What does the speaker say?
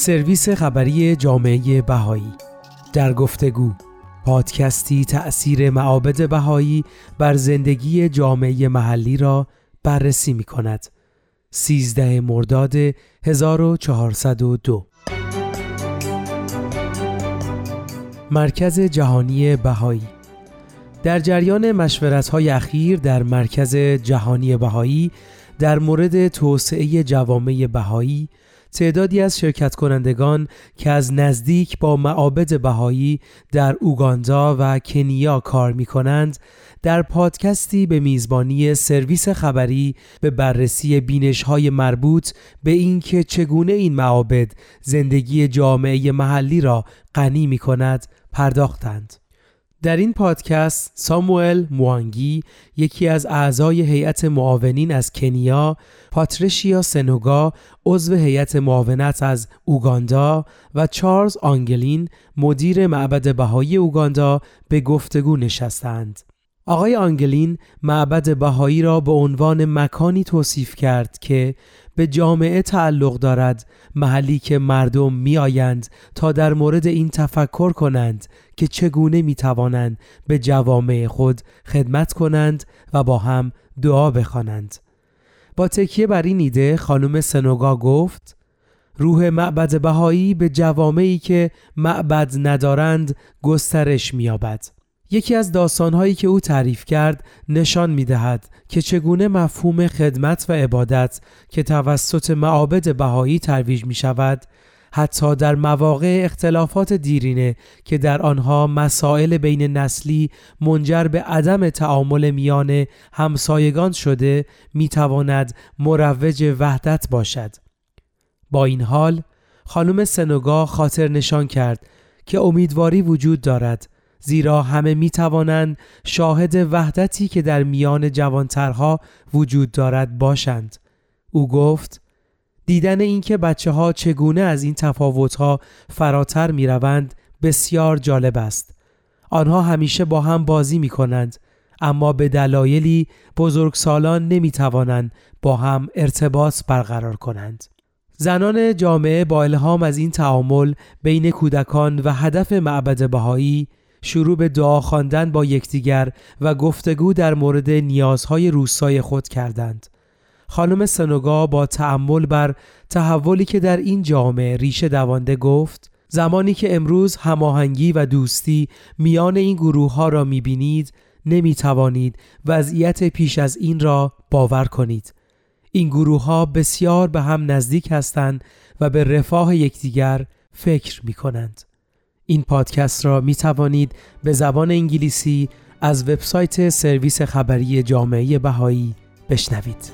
سرویس خبری جامعه بهایی. در گفتگو پادکستی تأثیر معابد بهایی بر زندگی جامعه محلی را بررسی می کند 13 مرداد 1402 مرکز جهانی بهایی. در جریان مشورت‌های اخیر در مرکز جهانی بهایی در مورد توسعه جوامع بهایی تعدادی از شرکت کنندگان که از نزدیک با معابد بهایی در اوگاندا و کنیا کار می کنند در پادکستی به میزبانی سرویس خبری به بررسی بینش های مربوط به اینکه چگونه این معابد زندگی جامعه محلی را غنی می کند پرداختند. در این پادکست ساموئل موانگی یکی از اعضای هیئت معاونین از کنیا، پاتریشیا سنوگا عضو هیئت معاونت از اوگاندا و چارلز آنگلین مدیر معبد بهایی اوگاندا به گفتگو نشستند. آقای آنگلین معبد بهایی را به عنوان مکانی توصیف کرد که به جامعه تعلق دارد محلی که مردم می آیند تا در مورد این تفکر کنند که چگونه می توانند به جوامع خود خدمت کنند و با هم دعا بخوانند. با تکیه بر این ایده خانم سنوگا گفت روح معبد بهایی به جوامعی که معبد ندارند گسترش می‌یابد. یکی از داستانهایی که او تعریف کرد نشان می دهد که چگونه مفهوم خدمت و عبادت که توسط معابد بهایی ترویج می شود حتی در مواقع اختلافات دیرینه که در آنها مسائل بین نسلی منجر به عدم تعامل میان همسایگان شده می تواند مروج وحدت باشد. با این حال خانم سنوگا خاطر نشان کرد که امیدواری وجود دارد زیرا همه می توانند شاهد وحدتی که در میان جوانترها وجود دارد باشند. او گفت دیدن اینکه بچه ها چگونه از این تفاوت ها فراتر می روند بسیار جالب است. آنها همیشه با هم بازی می کنند اما به دلایلی بزرگسالان نمی توانند با هم ارتباط برقرار کنند. زنان جامعه با الهام از این تعامل بین کودکان و هدف معبد بهایی شروع به دعا خواندن با یکدیگر و گفتگو در مورد نیازهای روستای خود کردند. خانم سنوگا با تعمل بر تحولی که در این جامعه ریشه دوانده گفت زمانی که امروز هماهنگی و دوستی میان این گروه ها را می‌بینید نمی توانید وضعیت پیش از این را باور کنید. این گروه ها بسیار به هم نزدیک هستند و به رفاه یکدیگر فکر می کنند. این پادکست را می توانید به زبان انگلیسی از وبسایت سرویس خبری جامعه بهایی بشنوید.